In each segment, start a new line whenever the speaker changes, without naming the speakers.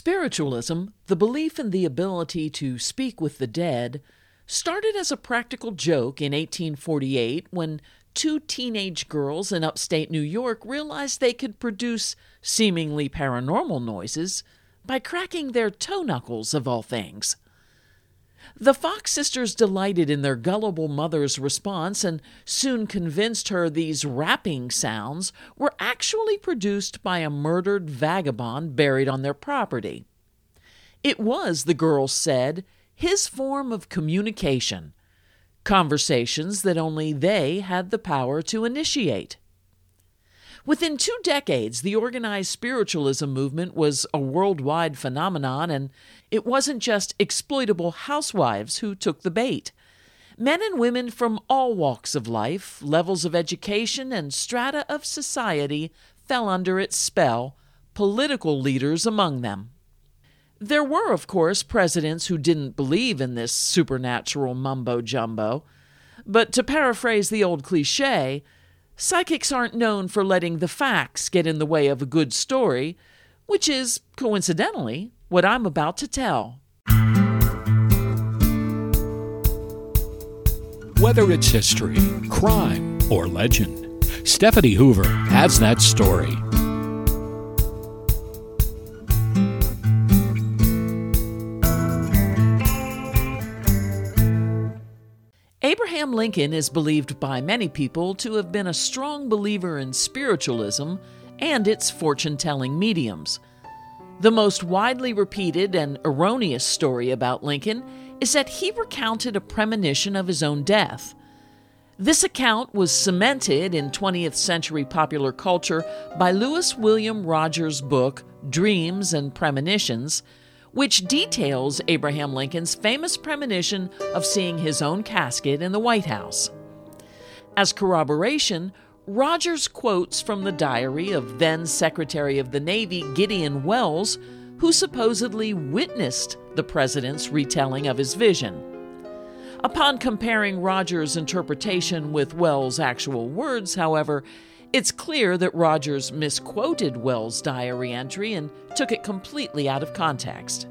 Spiritualism, the belief in the ability to speak with the dead, started as a practical joke in 1848 when two teenage girls in upstate New York realized they could produce seemingly paranormal noises by cracking their toe knuckles, of all things. The Fox sisters delighted in their gullible mother's response and soon convinced her these rapping sounds were actually produced by a murdered vagabond buried on their property. It was, the girls said, his form of communication, conversations that only they had the power to initiate. Within two decades, the organized spiritualism movement was a worldwide phenomenon, and it wasn't just exploitable housewives who took the bait. Men and women from all walks of life, levels of education, and strata of society fell under its spell, political leaders among them. There were, of course, presidents who didn't believe in this supernatural mumbo jumbo. But to paraphrase the old cliche, Psychics aren't known for letting the facts get in the way of a good story, which is, coincidentally, what I'm about to tell.
Whether it's history, crime, or legend, Stephanie Hoover has that story.
Abraham Lincoln is believed by many people to have been a strong believer in spiritualism and its fortune telling mediums. The most widely repeated and erroneous story about Lincoln is that he recounted a premonition of his own death. This account was cemented in 20th century popular culture by Lewis William Rogers' book, Dreams and Premonitions, which details Abraham Lincoln's famous premonition of seeing his own casket in the White House. As corroboration, Rogers quotes from the diary of then Secretary of the Navy Gideon Welles, who supposedly witnessed the president's retelling of his vision. Upon comparing Rogers' interpretation with Welles' actual words, however, it's clear that Rogers misquoted Welles' diary entry and took it completely out of context.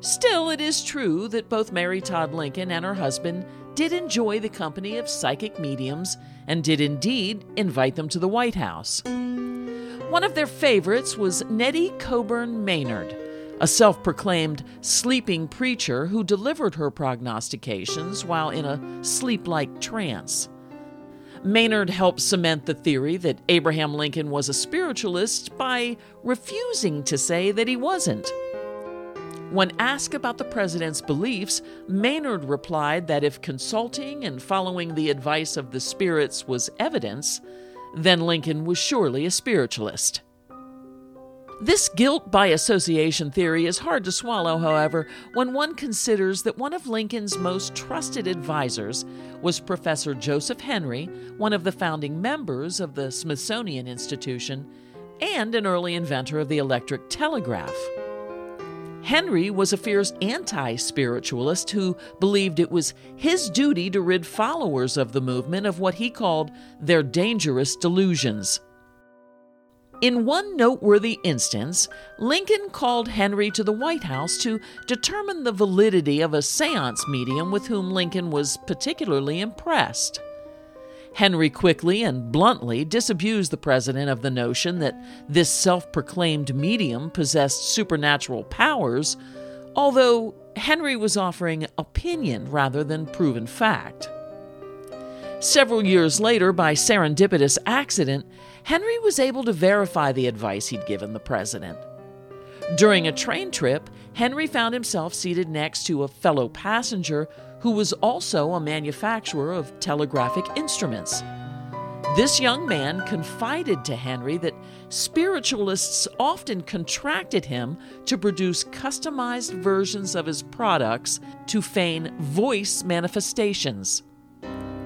Still, it is true that both Mary Todd Lincoln and her husband did enjoy the company of psychic mediums and did indeed invite them to the White House. One of their favorites was Nettie Colburn Maynard, a self proclaimed sleeping preacher who delivered her prognostications while in a sleep like trance. Maynard helped cement the theory that Abraham Lincoln was a spiritualist by refusing to say that he wasn't. When asked about the president's beliefs, Maynard replied that if consulting and following the advice of the spirits was evidence, then Lincoln was surely a spiritualist. This guilt by association theory is hard to swallow, however, when one considers that one of Lincoln's most trusted advisors was Professor Joseph Henry, one of the founding members of the Smithsonian Institution, and an early inventor of the electric telegraph. Henry was a fierce anti spiritualist who believed it was his duty to rid followers of the movement of what he called their dangerous delusions. In one noteworthy instance, Lincoln called Henry to the White House to determine the validity of a seance medium with whom Lincoln was particularly impressed. Henry quickly and bluntly disabused the president of the notion that this self proclaimed medium possessed supernatural powers, although Henry was offering opinion rather than proven fact. Several years later, by serendipitous accident, Henry was able to verify the advice he'd given the president. During a train trip, Henry found himself seated next to a fellow passenger who was also a manufacturer of telegraphic instruments. This young man confided to Henry that spiritualists often contracted him to produce customized versions of his products to feign voice manifestations.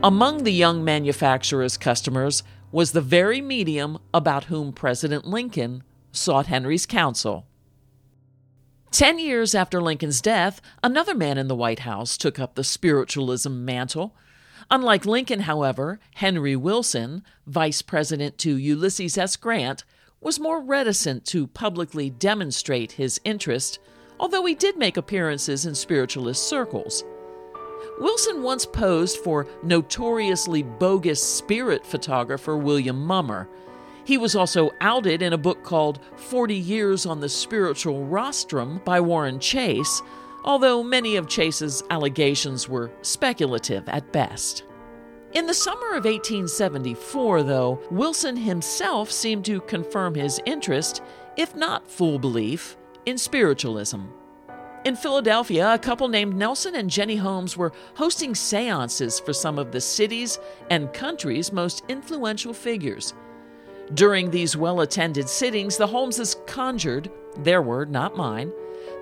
Among the young manufacturer's customers was the very medium about whom President Lincoln sought Henry's counsel. Ten years after Lincoln's death, another man in the White House took up the spiritualism mantle. Unlike Lincoln, however, Henry Wilson, vice president to Ulysses S. Grant, was more reticent to publicly demonstrate his interest, although he did make appearances in spiritualist circles. Wilson once posed for notoriously bogus spirit photographer William Mumler. He was also outed in a book called 40 Years on the Spiritual Rostrum by Warren Chase, although many of Chase's allegations were speculative at best. In the summer of 1874, though, Wilson himself seemed to confirm his interest, if not full belief, in spiritualism. In Philadelphia, a couple named Nelson and Jenny Holmes were hosting seances for some of the city's and country's most influential figures. During these well attended sittings, the Holmeses conjured, their word, not mine,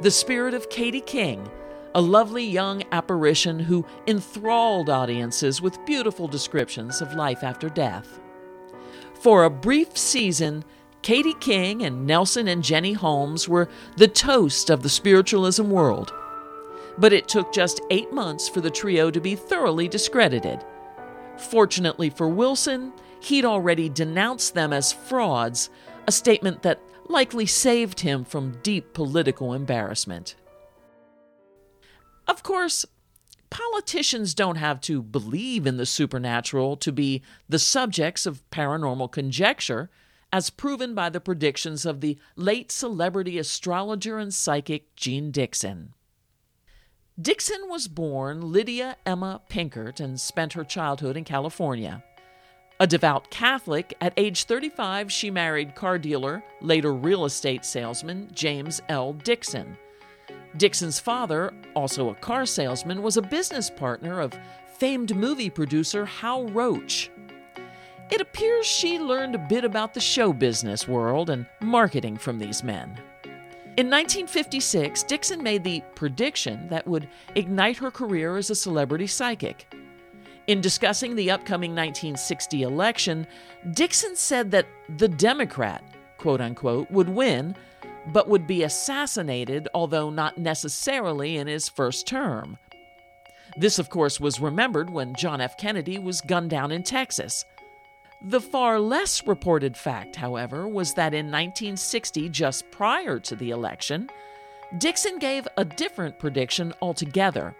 the spirit of Katie King, a lovely young apparition who enthralled audiences with beautiful descriptions of life after death. For a brief season, Katie King and Nelson and Jenny Holmes were the toast of the spiritualism world. But it took just eight months for the trio to be thoroughly discredited. Fortunately for Wilson, he'd already denounced them as frauds, a statement that likely saved him from deep political embarrassment. Of course, politicians don't have to believe in the supernatural to be the subjects of paranormal conjecture as proven by the predictions of the late celebrity astrologer and psychic Jeane Dixon. Dixon was born Lydia Emma Pinckert and spent her childhood in California. A devout Catholic, at age 35 she married car dealer, later real estate salesman James L. Dixon. Dixon's father, also a car salesman, was a business partner of famed movie producer Hal Roach. It appears she learned a bit about the show business world and marketing from these men. In 1956, Dixon made the prediction that would ignite her career as a celebrity psychic. In discussing the upcoming 1960 election, Dixon said that the Democrat, quote unquote, would win, but would be assassinated, although not necessarily in his first term. This, of course, was remembered when John F. Kennedy was gunned down in Texas. The far less reported fact, however, was that in 1960, just prior to the election, Dixon gave a different prediction altogether.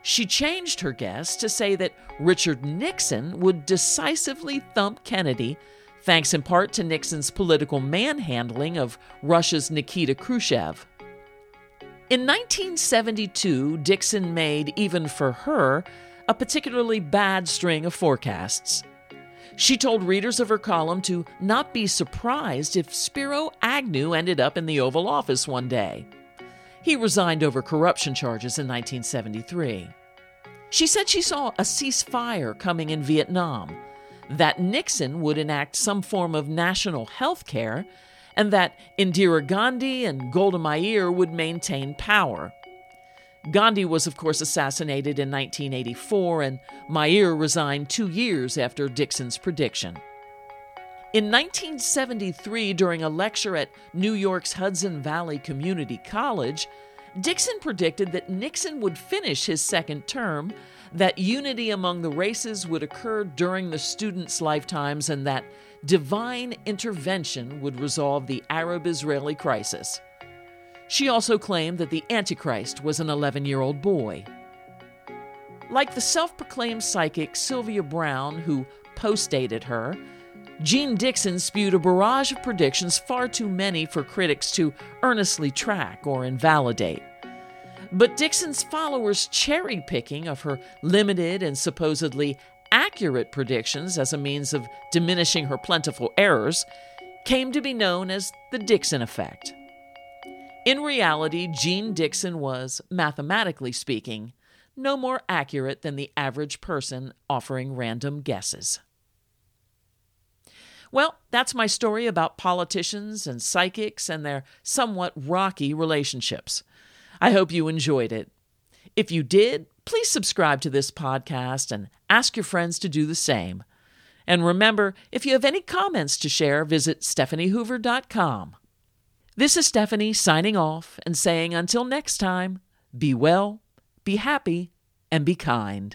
She changed her guess to say that Richard Nixon would decisively thump Kennedy, thanks in part to Nixon's political manhandling of Russia's Nikita Khrushchev. In 1972, Dixon made, even for her, a particularly bad string of forecasts. She told readers of her column to not be surprised if Spiro Agnew ended up in the Oval Office one day. He resigned over corruption charges in 1973. She said she saw a ceasefire coming in Vietnam, that Nixon would enact some form of national health care, and that Indira Gandhi and Golda Meir would maintain power. Gandhi was, of course, assassinated in 1984, and Meir resigned two years after Dixon's prediction. In 1973, during a lecture at New York's Hudson Valley Community College, Dixon predicted that Nixon would finish his second term, that unity among the races would occur during the students' lifetimes, and that divine intervention would resolve the Arab Israeli crisis. She also claimed that the Antichrist was an 11 year old boy. Like the self proclaimed psychic Sylvia Browne, who postdated her, Jeane Dixon spewed a barrage of predictions far too many for critics to earnestly track or invalidate. But Dixon's followers' cherry picking of her limited and supposedly accurate predictions as a means of diminishing her plentiful errors came to be known as the Dixon effect. In reality, Jeane Dixon was, mathematically speaking, no more accurate than the average person offering random guesses. Well, that's my story about politicians and psychics and their somewhat rocky relationships. I hope you enjoyed it. If you did, please subscribe to this podcast and ask your friends to do the same. And remember, if you have any comments to share, visit stephaniehoover.com. This is Stephanie signing off and saying until next time, be well, be happy, and be kind.